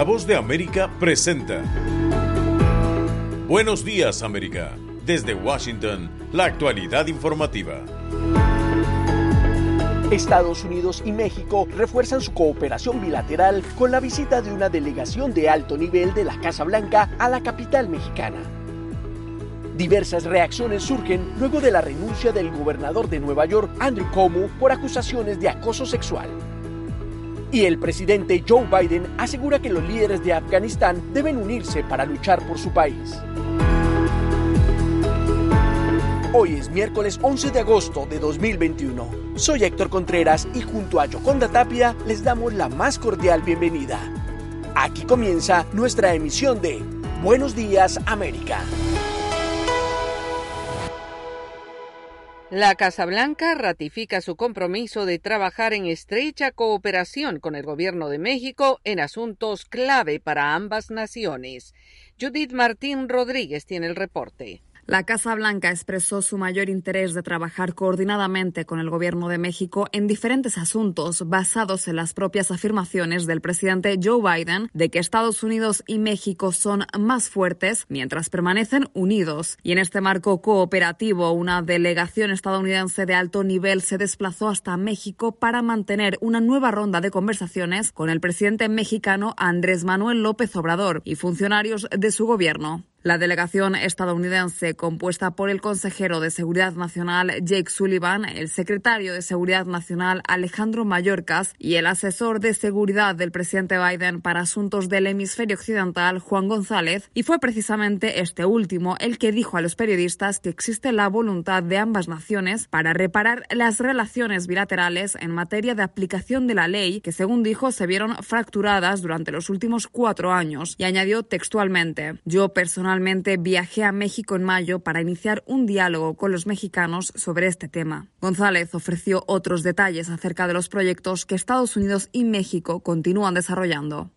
La voz de América presenta. Buenos días, América. Desde Washington, la actualidad informativa. Estados Unidos y México refuerzan su cooperación bilateral con la visita de una delegación de alto nivel de la Casa Blanca a la capital mexicana. Diversas reacciones surgen luego de la renuncia del gobernador de Nueva York, Andrew Cuomo, por acusaciones de acoso sexual. Y el presidente Joe Biden asegura que los líderes de Afganistán deben unirse para luchar por su país. Hoy es miércoles 11 de agosto de 2021. Soy Héctor Contreras y junto a Yoconda Tapia les damos la más cordial bienvenida. Aquí comienza nuestra emisión de Buenos Días América. La Casa Blanca ratifica su compromiso de trabajar en estrecha cooperación con el Gobierno de México en asuntos clave para ambas naciones. Judith Martín Rodríguez tiene el reporte. La Casa Blanca expresó su mayor interés de trabajar coordinadamente con el Gobierno de México en diferentes asuntos basados en las propias afirmaciones del presidente Joe Biden de que Estados Unidos y México son más fuertes mientras permanecen unidos. Y en este marco cooperativo, una delegación estadounidense de alto nivel se desplazó hasta México para mantener una nueva ronda de conversaciones con el presidente mexicano Andrés Manuel López Obrador y funcionarios de su gobierno. La delegación estadounidense, compuesta por el consejero de Seguridad Nacional Jake Sullivan, el secretario de Seguridad Nacional Alejandro Mayorkas y el asesor de seguridad del presidente Biden para asuntos del hemisferio occidental, Juan González, y fue precisamente este último el que dijo a los periodistas que existe la voluntad de ambas naciones para reparar las relaciones bilaterales en materia de aplicación de la ley, que según dijo se vieron fracturadas durante los últimos cuatro años, y añadió textualmente, yo personalmente Personalmente viajé a México en mayo para iniciar un diálogo con los mexicanos sobre este tema. González ofreció otros detalles acerca de los proyectos que Estados Unidos y México continúan desarrollando.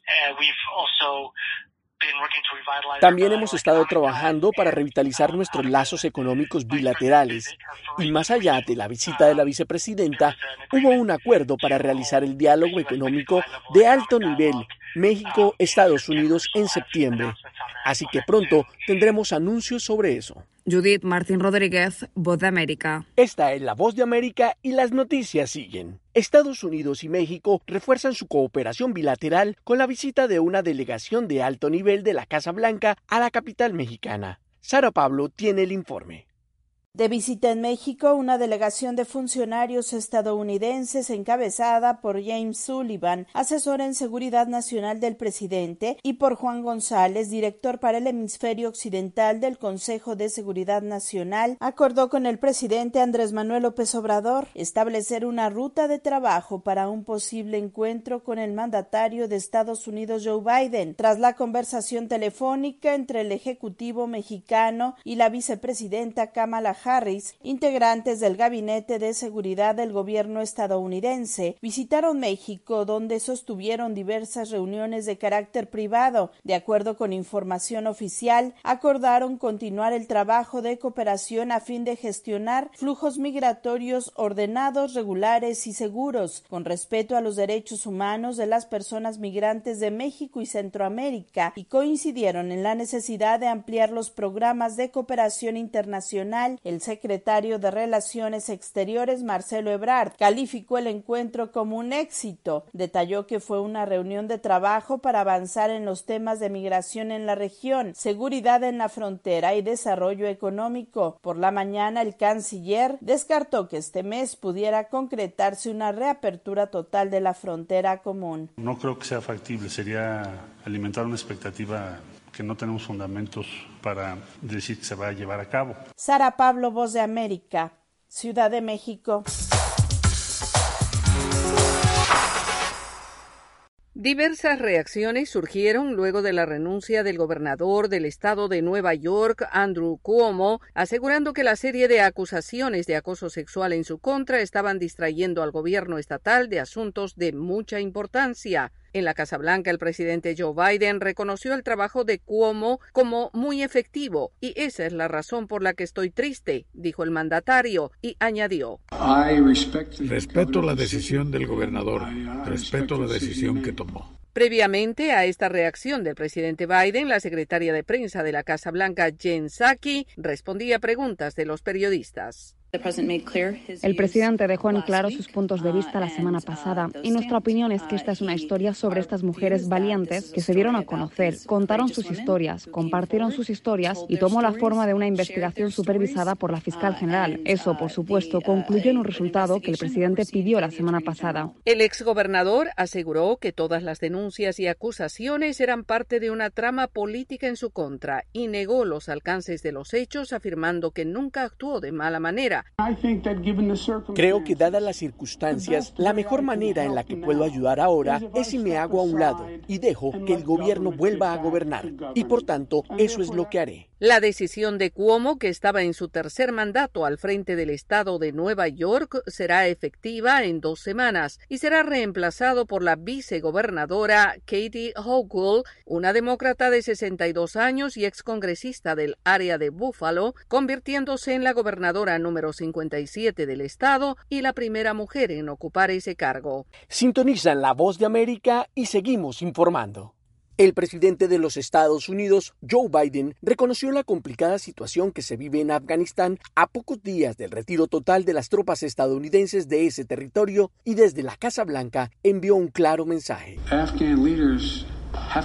También hemos estado trabajando para revitalizar nuestros lazos económicos bilaterales y más allá de la visita de la vicepresidenta, hubo un acuerdo para realizar el diálogo económico de alto nivel México-Estados Unidos en septiembre. Así que pronto tendremos anuncios sobre eso. Judith Martín Rodríguez, Voz de América. Esta es la Voz de América y las noticias siguen. Estados Unidos y México refuerzan su cooperación bilateral con la visita de una delegación de alto nivel de la Casa Blanca a la capital mexicana. Sara Pablo tiene el informe. De visita en México, una delegación de funcionarios estadounidenses encabezada por James Sullivan, asesor en seguridad nacional del presidente, y por Juan González, director para el hemisferio occidental del Consejo de Seguridad Nacional, acordó con el presidente Andrés Manuel López Obrador establecer una ruta de trabajo para un posible encuentro con el mandatario de Estados Unidos Joe Biden, tras la conversación telefónica entre el Ejecutivo mexicano y la vicepresidenta Kamala Harris, integrantes del Gabinete de Seguridad del gobierno estadounidense, visitaron México, donde sostuvieron diversas reuniones de carácter privado. De acuerdo con información oficial, acordaron continuar el trabajo de cooperación a fin de gestionar flujos migratorios ordenados, regulares y seguros, con respeto a los derechos humanos de las personas migrantes de México y Centroamérica, y coincidieron en la necesidad de ampliar los programas de cooperación internacional, secretario de Relaciones Exteriores, Marcelo Ebrard, calificó el encuentro como un éxito. Detalló que fue una reunión de trabajo para avanzar en los temas de migración en la región, seguridad en la frontera y desarrollo económico. Por la mañana, el canciller descartó que este mes pudiera concretarse una reapertura total de la frontera común. No creo que sea factible, sería alimentar una expectativa que no tenemos fundamentos para decir que se va a llevar a cabo. Sara Pablo, Voz de América, Ciudad de México. Diversas reacciones surgieron luego de la renuncia del gobernador del estado de Nueva York, Andrew Cuomo, asegurando que la serie de acusaciones de acoso sexual en su contra estaban distrayendo al gobierno estatal de asuntos de mucha importancia. En la Casa Blanca, el presidente Joe Biden reconoció el trabajo de Cuomo como muy efectivo y esa es la razón por la que estoy triste, dijo el mandatario y añadió. Respeto la decisión del gobernador, respeto la decisión que tomó. Previamente a esta reacción del presidente Biden, la secretaria de prensa de la Casa Blanca, Jen Psaki, respondía a preguntas de los periodistas. El presidente dejó en claro sus puntos de vista la semana pasada y nuestra opinión es que esta es una historia sobre estas mujeres valientes que se dieron a conocer, contaron sus historias, compartieron sus historias y tomó la forma de una investigación supervisada por la fiscal general. Eso, por supuesto, concluyó en un resultado que el presidente pidió la semana pasada. El exgobernador aseguró que todas las denuncias y acusaciones eran parte de una trama política en su contra y negó los alcances de los hechos afirmando que nunca actuó de mala manera Creo que dadas las circunstancias, la mejor manera en la que puedo ayudar ahora es si me hago a un lado y dejo que el gobierno vuelva a gobernar. Y por tanto, eso es lo que haré. La decisión de Cuomo, que estaba en su tercer mandato al frente del estado de Nueva York, será efectiva en dos semanas y será reemplazado por la vicegobernadora Katie Hochul, una demócrata de 62 años y excongresista del área de Buffalo, convirtiéndose en la gobernadora número 57 del estado y la primera mujer en ocupar ese cargo. Sintonizan la voz de América y seguimos informando. El presidente de los Estados Unidos, Joe Biden, reconoció la complicada situación que se vive en Afganistán a pocos días del retiro total de las tropas estadounidenses de ese territorio y desde la Casa Blanca envió un claro mensaje.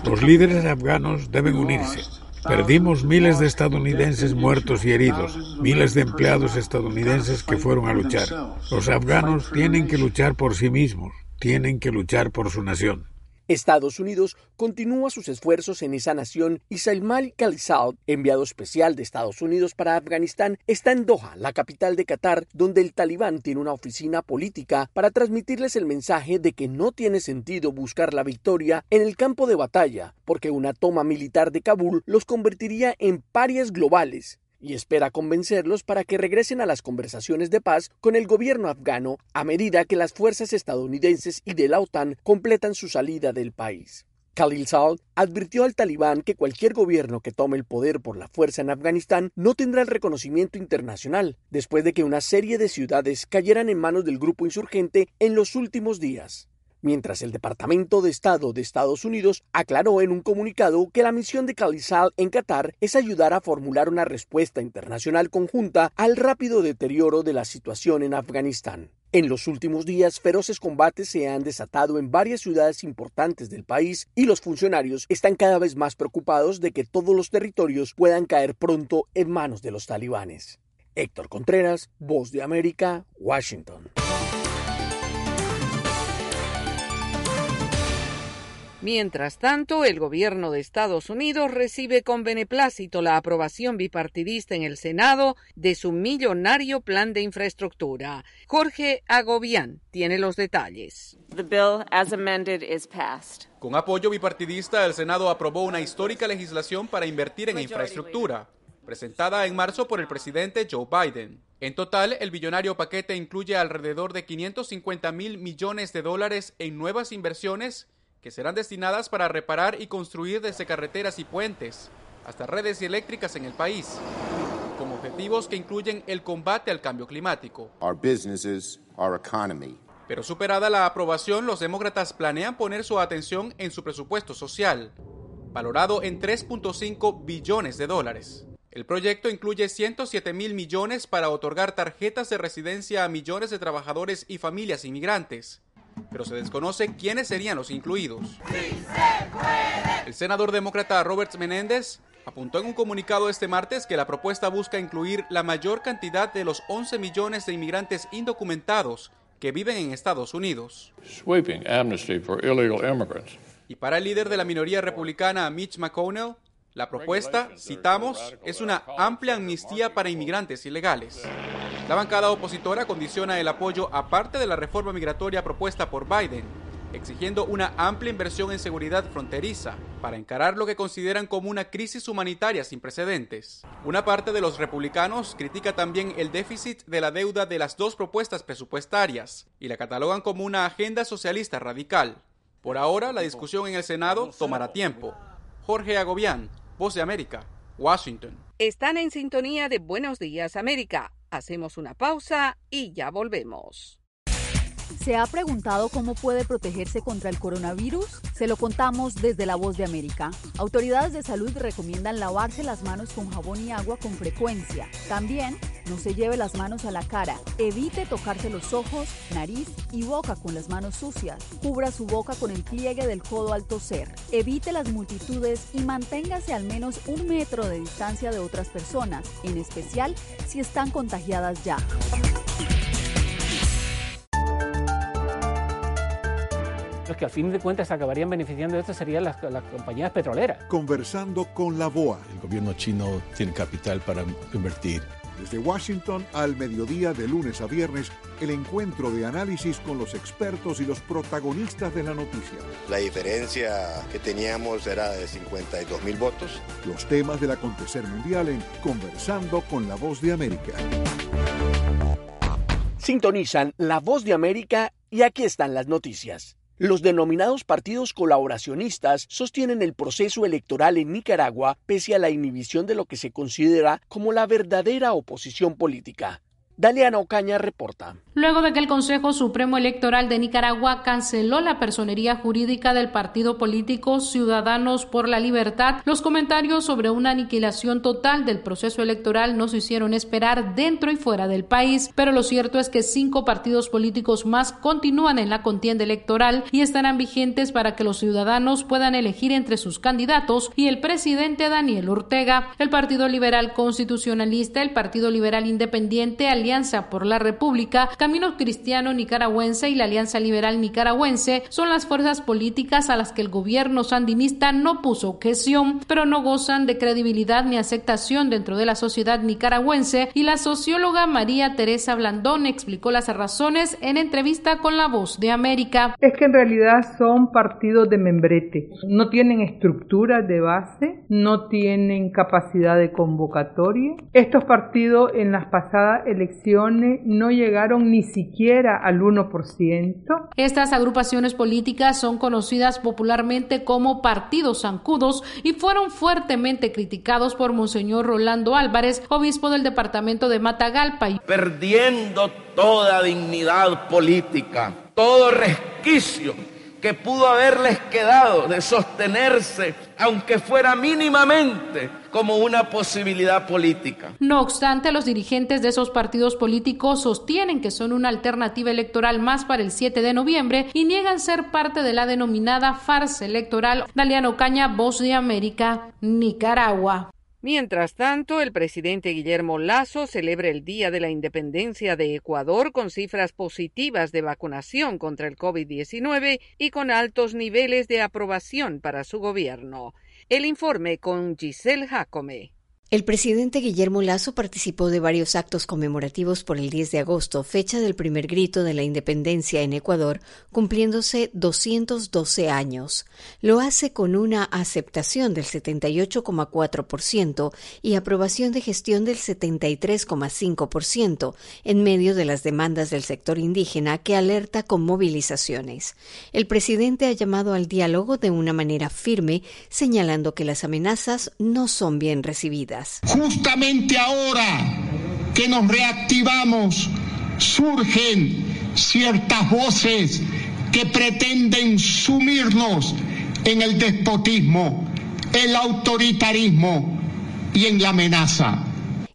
Los líderes afganos deben unirse. Perdimos miles de estadounidenses muertos y heridos, miles de empleados estadounidenses que fueron a luchar. Los afganos tienen que luchar por sí mismos, tienen que luchar por su nación. Estados Unidos continúa sus esfuerzos en esa nación y Salman Khalizad, enviado especial de Estados Unidos para Afganistán, está en Doha, la capital de Qatar, donde el talibán tiene una oficina política para transmitirles el mensaje de que no tiene sentido buscar la victoria en el campo de batalla, porque una toma militar de Kabul los convertiría en parias globales y espera convencerlos para que regresen a las conversaciones de paz con el gobierno afgano a medida que las fuerzas estadounidenses y de la OTAN completan su salida del país. Khalil Saad advirtió al talibán que cualquier gobierno que tome el poder por la fuerza en Afganistán no tendrá el reconocimiento internacional, después de que una serie de ciudades cayeran en manos del grupo insurgente en los últimos días mientras el Departamento de Estado de Estados Unidos aclaró en un comunicado que la misión de Khalisad en Qatar es ayudar a formular una respuesta internacional conjunta al rápido deterioro de la situación en Afganistán. En los últimos días, feroces combates se han desatado en varias ciudades importantes del país y los funcionarios están cada vez más preocupados de que todos los territorios puedan caer pronto en manos de los talibanes. Héctor Contreras, Voz de América, Washington. Mientras tanto, el gobierno de Estados Unidos recibe con beneplácito la aprobación bipartidista en el Senado de su millonario plan de infraestructura. Jorge Agobián tiene los detalles. Con apoyo bipartidista, el Senado aprobó una histórica legislación para invertir en infraestructura, presentada en marzo por el presidente Joe Biden. En total, el billonario paquete incluye alrededor de 550 mil millones de dólares en nuevas inversiones que serán destinadas para reparar y construir desde carreteras y puentes hasta redes eléctricas en el país, con objetivos que incluyen el combate al cambio climático. Pero superada la aprobación, los demócratas planean poner su atención en su presupuesto social, valorado en 3.5 billones de dólares. El proyecto incluye 107 mil millones para otorgar tarjetas de residencia a millones de trabajadores y familias inmigrantes, pero se desconoce quiénes serían los incluidos. El senador demócrata Robert Menéndez apuntó en un comunicado este martes que la propuesta busca incluir la mayor cantidad de los 11 millones de inmigrantes indocumentados que viven en Estados Unidos. Y para el líder de la minoría republicana, Mitch McConnell, la propuesta, citamos, es una amplia amnistía para inmigrantes ilegales. La bancada opositora condiciona el apoyo a parte de la reforma migratoria propuesta por Biden, exigiendo una amplia inversión en seguridad fronteriza para encarar lo que consideran como una crisis humanitaria sin precedentes. Una parte de los republicanos critica también el déficit de la deuda de las dos propuestas presupuestarias y la catalogan como una agenda socialista radical. Por ahora, la discusión en el Senado tomará tiempo. Jorge Agobián, Voz de América, Washington. Están en sintonía de Buenos Días América. Hacemos una pausa y ya volvemos. ¿Se ha preguntado cómo puede protegerse contra el coronavirus? Se lo contamos desde La Voz de América. Autoridades de salud recomiendan lavarse las manos con jabón y agua con frecuencia. También no se lleve las manos a la cara. Evite tocarse los ojos, nariz y boca con las manos sucias. Cubra su boca con el pliegue del codo al toser. Evite las multitudes y manténgase al menos un metro de distancia de otras personas, en especial si están contagiadas ya. Que al fin de cuentas acabarían beneficiando de esto serían las, las, compañías petroleras. Conversando con la BOA. El gobierno chino tiene capital para invertir. Desde Washington al mediodía de lunes a viernes, el encuentro de análisis con los expertos y los protagonistas de la noticia. La diferencia que teníamos era de 52 mil votos. Los temas del acontecer mundial en Conversando con la Voz de América. Sintonizan La Voz de América y aquí están las noticias. Los denominados partidos colaboracionistas sostienen el proceso electoral en Nicaragua pese a la inhibición de lo que se considera como la verdadera oposición política. Daliana Ocaña reporta. Luego de que el Consejo Supremo Electoral de Nicaragua canceló la personería jurídica del partido político Ciudadanos por la Libertad, los comentarios sobre una aniquilación total del proceso electoral no se hicieron esperar dentro y fuera del país, pero lo cierto es que cinco partidos políticos más continúan en la contienda electoral y estarán vigentes para que los ciudadanos puedan elegir entre sus candidatos y el presidente Daniel Ortega. El Partido Liberal Constitucionalista, el Partido Liberal Independiente, Alianza por la República, Camino Cristiano Nicaragüense y la Alianza Liberal Nicaragüense son las fuerzas políticas a las que el gobierno sandinista no puso objeción, pero no gozan de credibilidad ni aceptación dentro de la sociedad nicaragüense y la socióloga María Teresa Blandón explicó las razones en entrevista con La Voz de América. Es que en realidad son partidos de membrete, no tienen estructura de base, no tienen capacidad de convocatoria. Estos partidos en las pasadas elecciones no llegaron ni siquiera al 1%. Estas agrupaciones políticas son conocidas popularmente como partidos zancudos y fueron fuertemente criticados por Monseñor Rolando Álvarez, obispo del departamento de Matagalpa. Perdiendo toda dignidad política, todo resquicio que pudo haberles quedado de sostenerse, aunque fuera mínimamente, como una posibilidad política. No obstante, los dirigentes de esos partidos políticos sostienen que son una alternativa electoral más para el 7 de noviembre y niegan ser parte de la denominada farsa electoral. Daliano Caña, Voz de América, Nicaragua. Mientras tanto, el presidente Guillermo Lazo celebra el Día de la Independencia de Ecuador con cifras positivas de vacunación contra el COVID-19 y con altos niveles de aprobación para su gobierno. El informe con Giselle Jacome. El presidente Guillermo Lazo participó de varios actos conmemorativos por el 10 de agosto, fecha del primer grito de la independencia en Ecuador, cumpliéndose 212 años. Lo hace con una aceptación del 78,4% y aprobación de gestión del 73,5% en medio de las demandas del sector indígena que alerta con movilizaciones. El presidente ha llamado al diálogo de una manera firme, señalando que las amenazas no son bien recibidas. Justamente ahora que nos reactivamos, surgen ciertas voces que pretenden sumirnos en el despotismo, el autoritarismo y en la amenaza.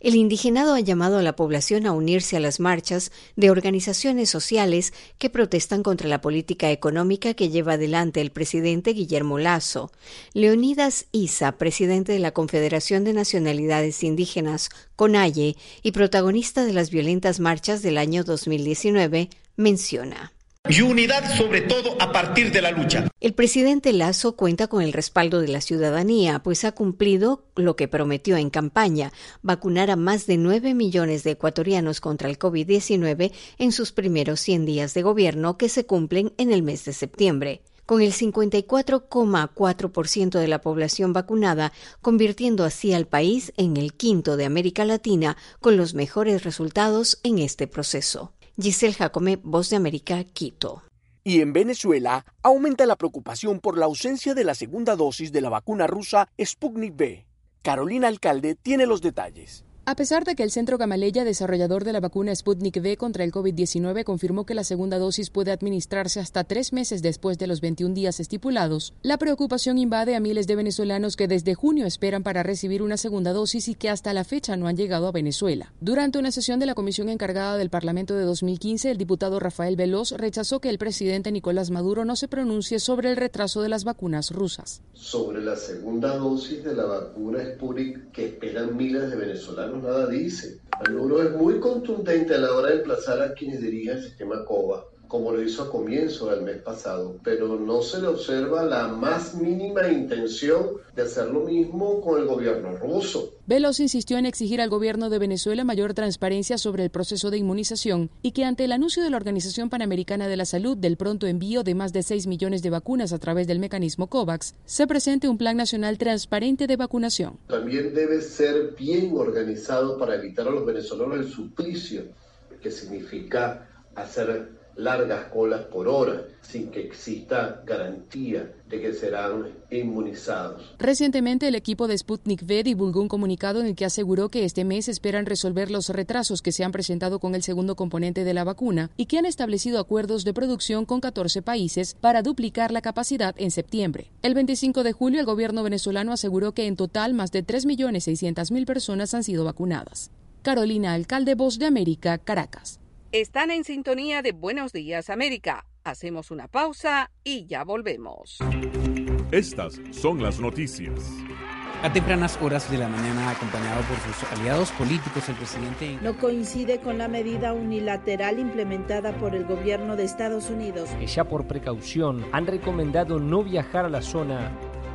El indigenado ha llamado a la población a unirse a las marchas de organizaciones sociales que protestan contra la política económica que lleva adelante el presidente Guillermo Lazo. Leonidas Isa, presidente de la Confederación de Nacionalidades Indígenas, CONAIE, y protagonista de las violentas marchas del año 2019, menciona y unidad sobre todo a partir de la lucha. El presidente Lazo cuenta con el respaldo de la ciudadanía, pues ha cumplido lo que prometió en campaña, vacunar a más de 9 millones de ecuatorianos contra el COVID-19 en sus primeros 100 días de gobierno que se cumplen en el mes de septiembre con el 54,4% de la población vacunada, convirtiendo así al país en el quinto de América Latina con los mejores resultados en este proceso. Giselle Jacome, Voz de América, Quito. Y en Venezuela aumenta la preocupación por la ausencia de la segunda dosis de la vacuna rusa Sputnik V. Carolina Alcalde tiene los detalles. A pesar de que el Centro Gamaleya, desarrollador de la vacuna Sputnik V contra el COVID-19, confirmó que la segunda dosis puede administrarse hasta tres meses después de los 21 días estipulados, la preocupación invade a miles de venezolanos que desde junio esperan para recibir una segunda dosis y que hasta la fecha no han llegado a Venezuela. Durante una sesión de la comisión encargada del Parlamento de 2015, el diputado Rafael Veloz rechazó que el presidente Nicolás Maduro no se pronuncie sobre el retraso de las vacunas rusas. Sobre la segunda dosis de la vacuna Sputnik que esperan miles de venezolanos nada dice. Maduro es muy contundente a la hora de emplazar a quienes dirigen el sistema COVA, como lo hizo a comienzo del mes pasado, pero no se le observa la más mínima intención de hacer lo mismo con el gobierno ruso. Veloz insistió en exigir al gobierno de Venezuela mayor transparencia sobre el proceso de inmunización y que ante el anuncio de la Organización Panamericana de la Salud del pronto envío de más de 6 millones de vacunas a través del mecanismo COVAX, se presente un plan nacional transparente de vacunación. También debe ser bien organizado para evitar a los venezolanos el suplicio que significa hacer largas colas por hora sin que exista garantía de que serán inmunizados. Recientemente el equipo de Sputnik V divulgó un comunicado en el que aseguró que este mes esperan resolver los retrasos que se han presentado con el segundo componente de la vacuna y que han establecido acuerdos de producción con 14 países para duplicar la capacidad en septiembre. El 25 de julio el gobierno venezolano aseguró que en total más de 3.600.000 personas han sido vacunadas. Carolina Alcalde, Voz de América, Caracas. Están en sintonía de Buenos Días América. Hacemos una pausa y ya volvemos. Estas son las noticias. A tempranas horas de la mañana, acompañado por sus aliados políticos, el presidente... No coincide con la medida unilateral implementada por el gobierno de Estados Unidos. Que ya por precaución han recomendado no viajar a la zona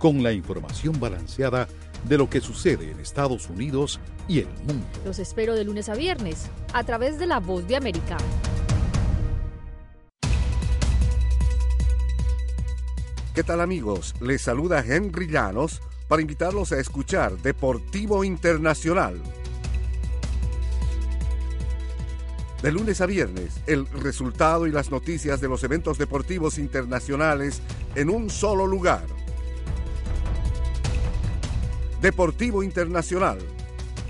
con la información balanceada de lo que sucede en Estados Unidos y el mundo. Los espero de lunes a viernes a través de La Voz de América. ¿Qué tal amigos? Les saluda Henry Llanos para invitarlos a escuchar Deportivo Internacional. De lunes a viernes, el resultado y las noticias de los eventos deportivos internacionales en un solo lugar Deportivo Internacional,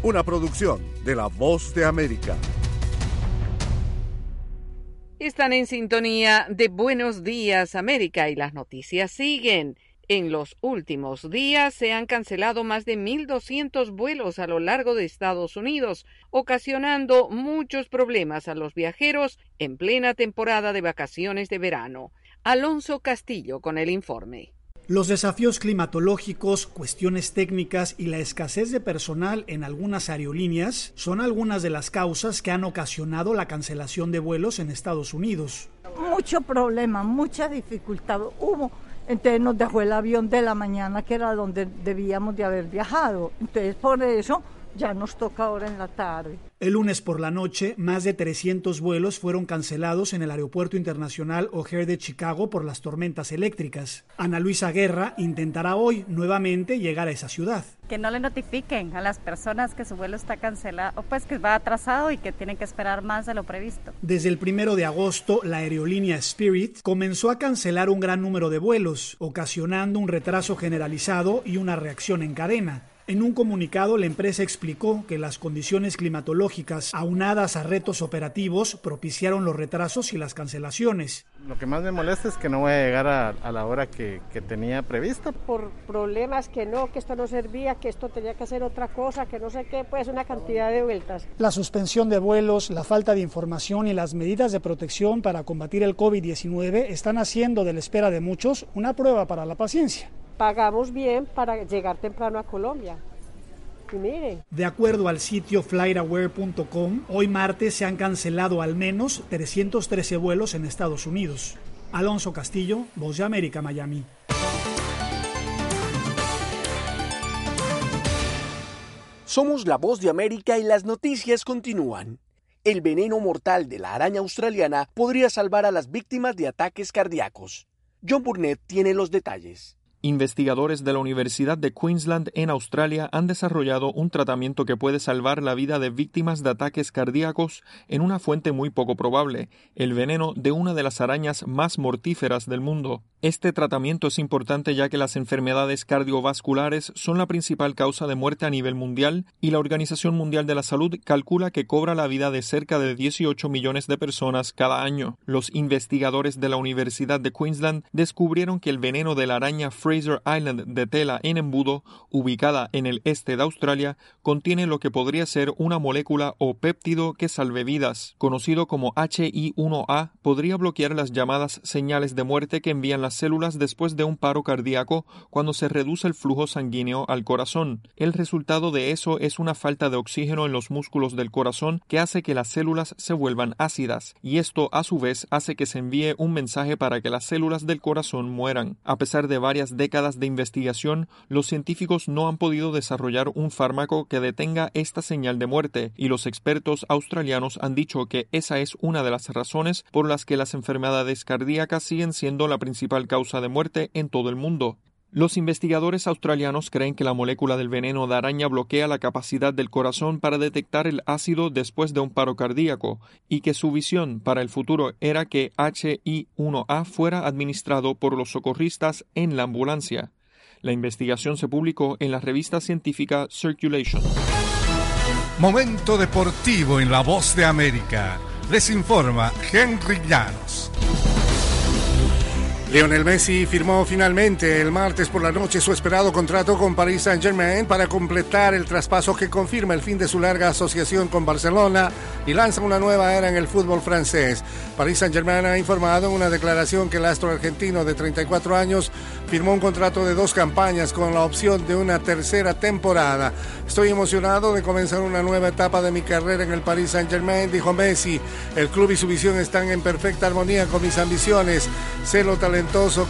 una producción de La Voz de América. Están en sintonía de Buenos Días América y las noticias siguen. En los últimos días se han cancelado más de 1.200 vuelos a lo largo de Estados Unidos, ocasionando muchos problemas a los viajeros en plena temporada de vacaciones de verano. Alonso Castillo con el informe. Los desafíos climatológicos, cuestiones técnicas y la escasez de personal en algunas aerolíneas son algunas de las causas que han ocasionado la cancelación de vuelos en Estados Unidos. Mucho problema, mucha dificultad hubo. Entonces nos dejó el avión de la mañana, que era donde debíamos de haber viajado. Entonces por eso ya nos toca ahora en la tarde. El lunes por la noche, más de 300 vuelos fueron cancelados en el Aeropuerto Internacional O'Hare de Chicago por las tormentas eléctricas. Ana Luisa Guerra intentará hoy nuevamente llegar a esa ciudad. Que no le notifiquen a las personas que su vuelo está cancelado, o pues que va atrasado y que tienen que esperar más de lo previsto. Desde el primero de agosto, la aerolínea Spirit comenzó a cancelar un gran número de vuelos, ocasionando un retraso generalizado y una reacción en cadena. En un comunicado, la empresa explicó que las condiciones climatológicas aunadas a retos operativos propiciaron los retrasos y las cancelaciones. Lo que más me molesta es que no voy a llegar a, a la hora que, que, tenía prevista. Por problemas que no, que esto no servía, que esto tenía que hacer otra cosa, que no sé qué, pues una cantidad de vueltas. La suspensión de vuelos, la falta de información y las medidas de protección para combatir el COVID-19 están haciendo de la espera de muchos una prueba para la paciencia pagamos bien para llegar temprano a Colombia. Y miren. De acuerdo al sitio flightaware.com, hoy martes se han cancelado al menos 313 vuelos en Estados Unidos. Alonso Castillo, Voz de América, Miami. Somos la Voz de América y las noticias continúan. El veneno mortal de la araña australiana podría salvar a las víctimas de ataques cardíacos. John Burnett tiene los detalles. Investigadores de la Universidad de Queensland en Australia han desarrollado un tratamiento que puede salvar la vida de víctimas de ataques cardíacos en una fuente muy poco probable, el veneno de una de las arañas más mortíferas del mundo. Este tratamiento es importante ya que las enfermedades cardiovasculares son la principal causa de muerte a nivel mundial y la Organización Mundial de la Salud calcula que cobra la vida de cerca de 18 millones de personas cada año. Los investigadores de la Universidad de Queensland descubrieron que el veneno de la araña Fraser Island de tela en embudo, ubicada en el este de Australia, contiene lo que podría ser una molécula o péptido que salve vidas. Conocido como HI1A, podría bloquear las llamadas señales de muerte que envían las células después de un paro cardíaco cuando se reduce el flujo sanguíneo al corazón. El resultado de eso es una falta de oxígeno en los músculos del corazón que hace que las células se vuelvan ácidas, y esto a su vez hace que se envíe un mensaje para que las células del corazón mueran. A pesar de varias décadas de investigación, los científicos no han podido desarrollar un fármaco que detenga esta señal de muerte, y los expertos australianos han dicho que esa es una de las razones por las que las enfermedades cardíacas siguen siendo la principal causa de muerte en todo el mundo. Los investigadores australianos creen que la molécula del veneno de araña bloquea la capacidad del corazón para detectar el ácido después de un paro cardíaco y que su visión para el futuro era que HI1A fuera administrado por los socorristas en la ambulancia. La investigación se publicó en la revista científica Circulation. Momento deportivo en la voz de América. Les informa Henry Llanos. Lionel Messi firmó finalmente el martes por la noche su esperado contrato con Paris Saint-Germain para completar el traspaso que confirma el fin de su larga asociación con Barcelona y lanza una nueva era en el fútbol francés. Paris Saint-Germain ha informado en una declaración que el astro argentino de 34 años firmó un contrato de dos campañas con la opción de una tercera temporada. Estoy emocionado de comenzar una nueva etapa de mi carrera en el Paris Saint-Germain, dijo Messi. El club y su visión están en perfecta armonía con mis ambiciones. Sé lo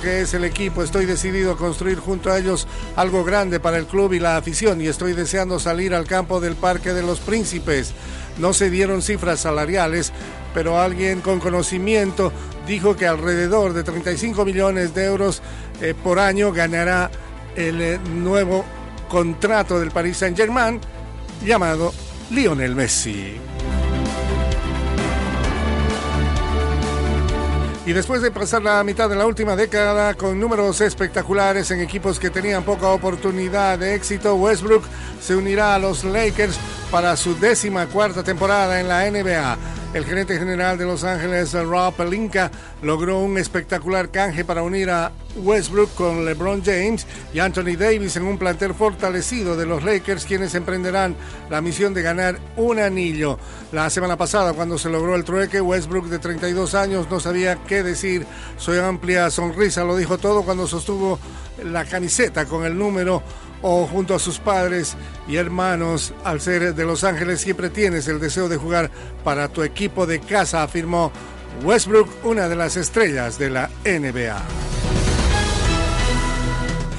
que es el equipo. Estoy decidido a construir junto a ellos algo grande para el club y la afición y estoy deseando salir al campo del Parque de los Príncipes. No se dieron cifras salariales, pero alguien con conocimiento dijo que alrededor de 35 millones de euros eh, por año ganará el eh, nuevo contrato del Paris Saint-Germain llamado Lionel Messi. Y después de pasar la mitad de la última década con números espectaculares en equipos que tenían poca oportunidad de éxito, Westbrook se unirá a los Lakers para su décima cuarta temporada en la NBA. El gerente general de Los Ángeles, Rob Pelinka, logró un espectacular canje para unir a Westbrook con LeBron James y Anthony Davis en un plantel fortalecido de los Lakers, quienes emprenderán la misión de ganar un anillo. La semana pasada, cuando se logró el trueque, Westbrook, de 32 años, no sabía qué decir. Su amplia sonrisa lo dijo todo cuando sostuvo la camiseta con el número o junto a sus padres y hermanos, al ser de Los Ángeles siempre tienes el deseo de jugar para tu equipo de casa, afirmó Westbrook, una de las estrellas de la NBA.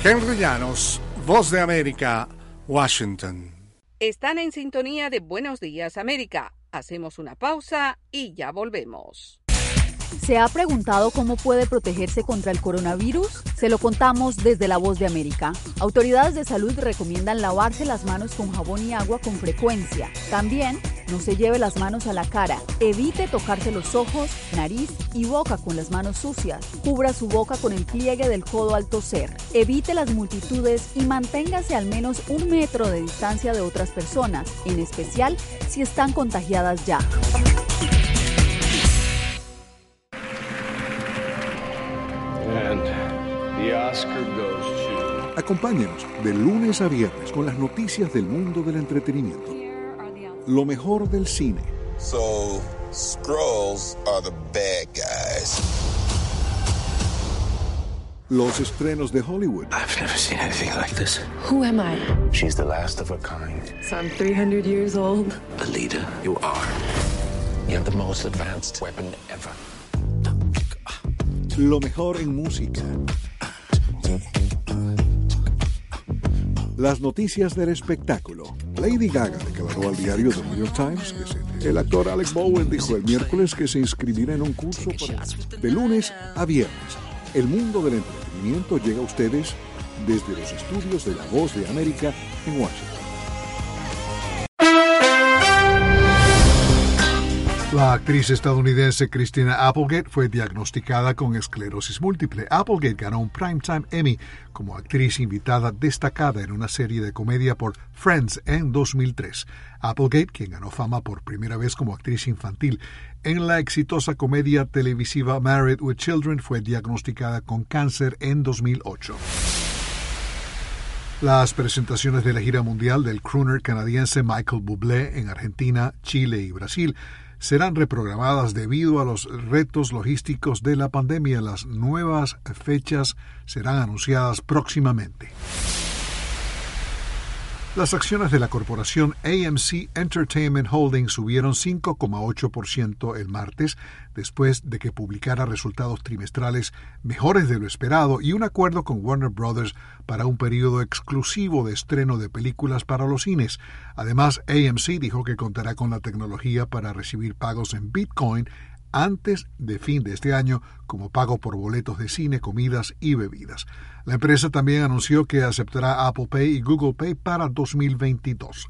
Henry Llanos, Voz de América, Washington. Están en sintonía de Buenos Días América. Hacemos una pausa y ya volvemos. ¿Se ha preguntado cómo puede protegerse contra el coronavirus? Se lo contamos desde La Voz de América. Autoridades de salud recomiendan lavarse las manos con jabón y agua con frecuencia. También No se lleve las manos a la cara. Evite tocarse los ojos, nariz y boca con las manos sucias. Cubra su boca con el pliegue del codo al toser. Evite las multitudes y manténgase al menos un metro de distancia de otras personas, en especial si están contagiadas ya. Acompáñenos de lunes a viernes con las noticias del mundo del entretenimiento. Lo mejor del cine. So, Skrulls are the bad guys. Los estrenos de Hollywood. I've never seen anything like this. Who am I? She's the last of her kind. So I'm 300 years old. The leader you are. You have the most advanced weapon ever. Lo mejor en música. Las noticias del espectáculo. Lady Gaga declaró al diario The New York Times que el actor Alec Bowen dijo el miércoles que se inscribirá en un curso para... de lunes a viernes. El mundo del entretenimiento llega a ustedes desde los estudios de La Voz de América en Washington. La actriz estadounidense Christina Applegate fue diagnosticada con esclerosis múltiple. Applegate ganó un Primetime Emmy como actriz invitada destacada en una serie de comedia por Friends en 2003. Applegate, quien ganó fama por primera vez como actriz infantil en la exitosa comedia televisiva Married with Children, fue diagnosticada con cáncer en 2008. Las presentaciones de la gira mundial del crooner canadiense Michael Bublé en Argentina, Chile y Brasil serán reprogramadas debido a los retos logísticos de la pandemia. Las nuevas fechas serán anunciadas próximamente. Las acciones de la corporación AMC Entertainment Holdings subieron 5,8% el martes después de que publicara resultados trimestrales mejores de lo esperado y un acuerdo con Warner Brothers para un periodo exclusivo de estreno de películas para los cines. Además, AMC dijo que contará con la tecnología para recibir pagos en Bitcoin antes de fin de este año como pago por boletos de cine, comidas y bebidas. La empresa también anunció que aceptará Apple Pay y Google Pay para 2022.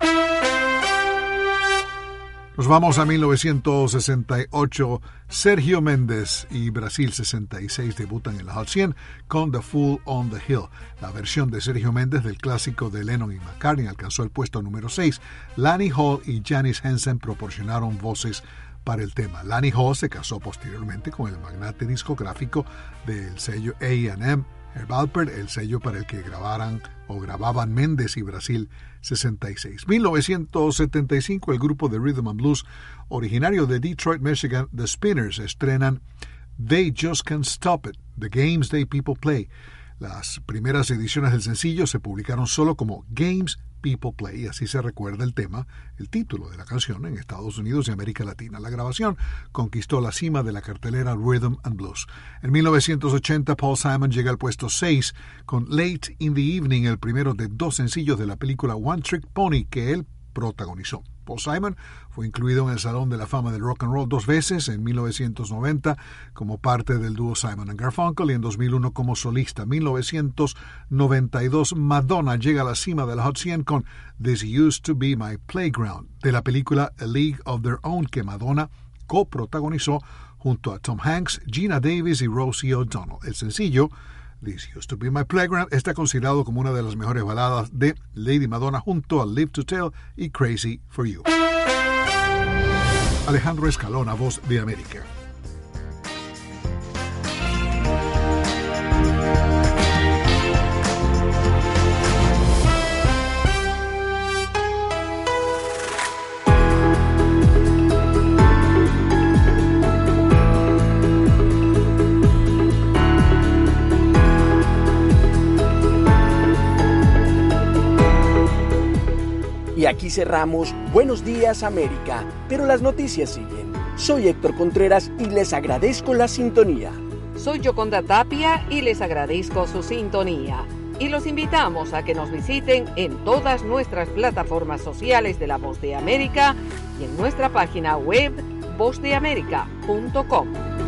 Nos vamos a 1968. Sergio Méndez y Brasil 66 debutan en la Hot 100 con The Fool on the Hill. La versión de Sergio Méndez del clásico de Lennon y McCartney alcanzó el puesto número 6. Lanny Hall y Janice Henson proporcionaron voces para el tema. Lanny Hall se casó posteriormente con el magnate discográfico del sello A&M, Herb Alpert, el sello para el que grabaran o grababan Méndez y Brasil 66. 1975 el grupo de Rhythm and Blues originario de Detroit, Michigan, The Spinners estrenan They Just Can't Stop It, The Games They People Play. Las primeras ediciones del sencillo se publicaron solo como Games People Play, así se recuerda el tema, el título de la canción en Estados Unidos y América Latina. La grabación conquistó la cima de la cartelera Rhythm and Blues. En 1980, Paul Simon llega al puesto 6 con Late in the Evening, el primero de dos sencillos de la película One Trick Pony que él protagonizó. Paul Simon fue incluido en el Salón de la Fama del Rock and Roll dos veces, en 1990 como parte del dúo Simon Garfunkel y en 2001 como solista. 1992 Madonna llega a la cima de la Hot 100 con This Used to Be My Playground, de la película A League of Their Own que Madonna coprotagonizó junto a Tom Hanks, Gina Davis y Rosie O'Donnell. El sencillo This Used to Be My Playground está considerado como una de las mejores baladas de Lady Madonna junto a Live to Tell y Crazy for You. Alejandro Escalona, voz de América. Aquí cerramos Buenos días América, pero las noticias siguen. Soy Héctor Contreras y les agradezco la sintonía. Soy Yoconda Tapia y les agradezco su sintonía. Y los invitamos a que nos visiten en todas nuestras plataformas sociales de La Voz de América y en nuestra página web vozdeamerica.com.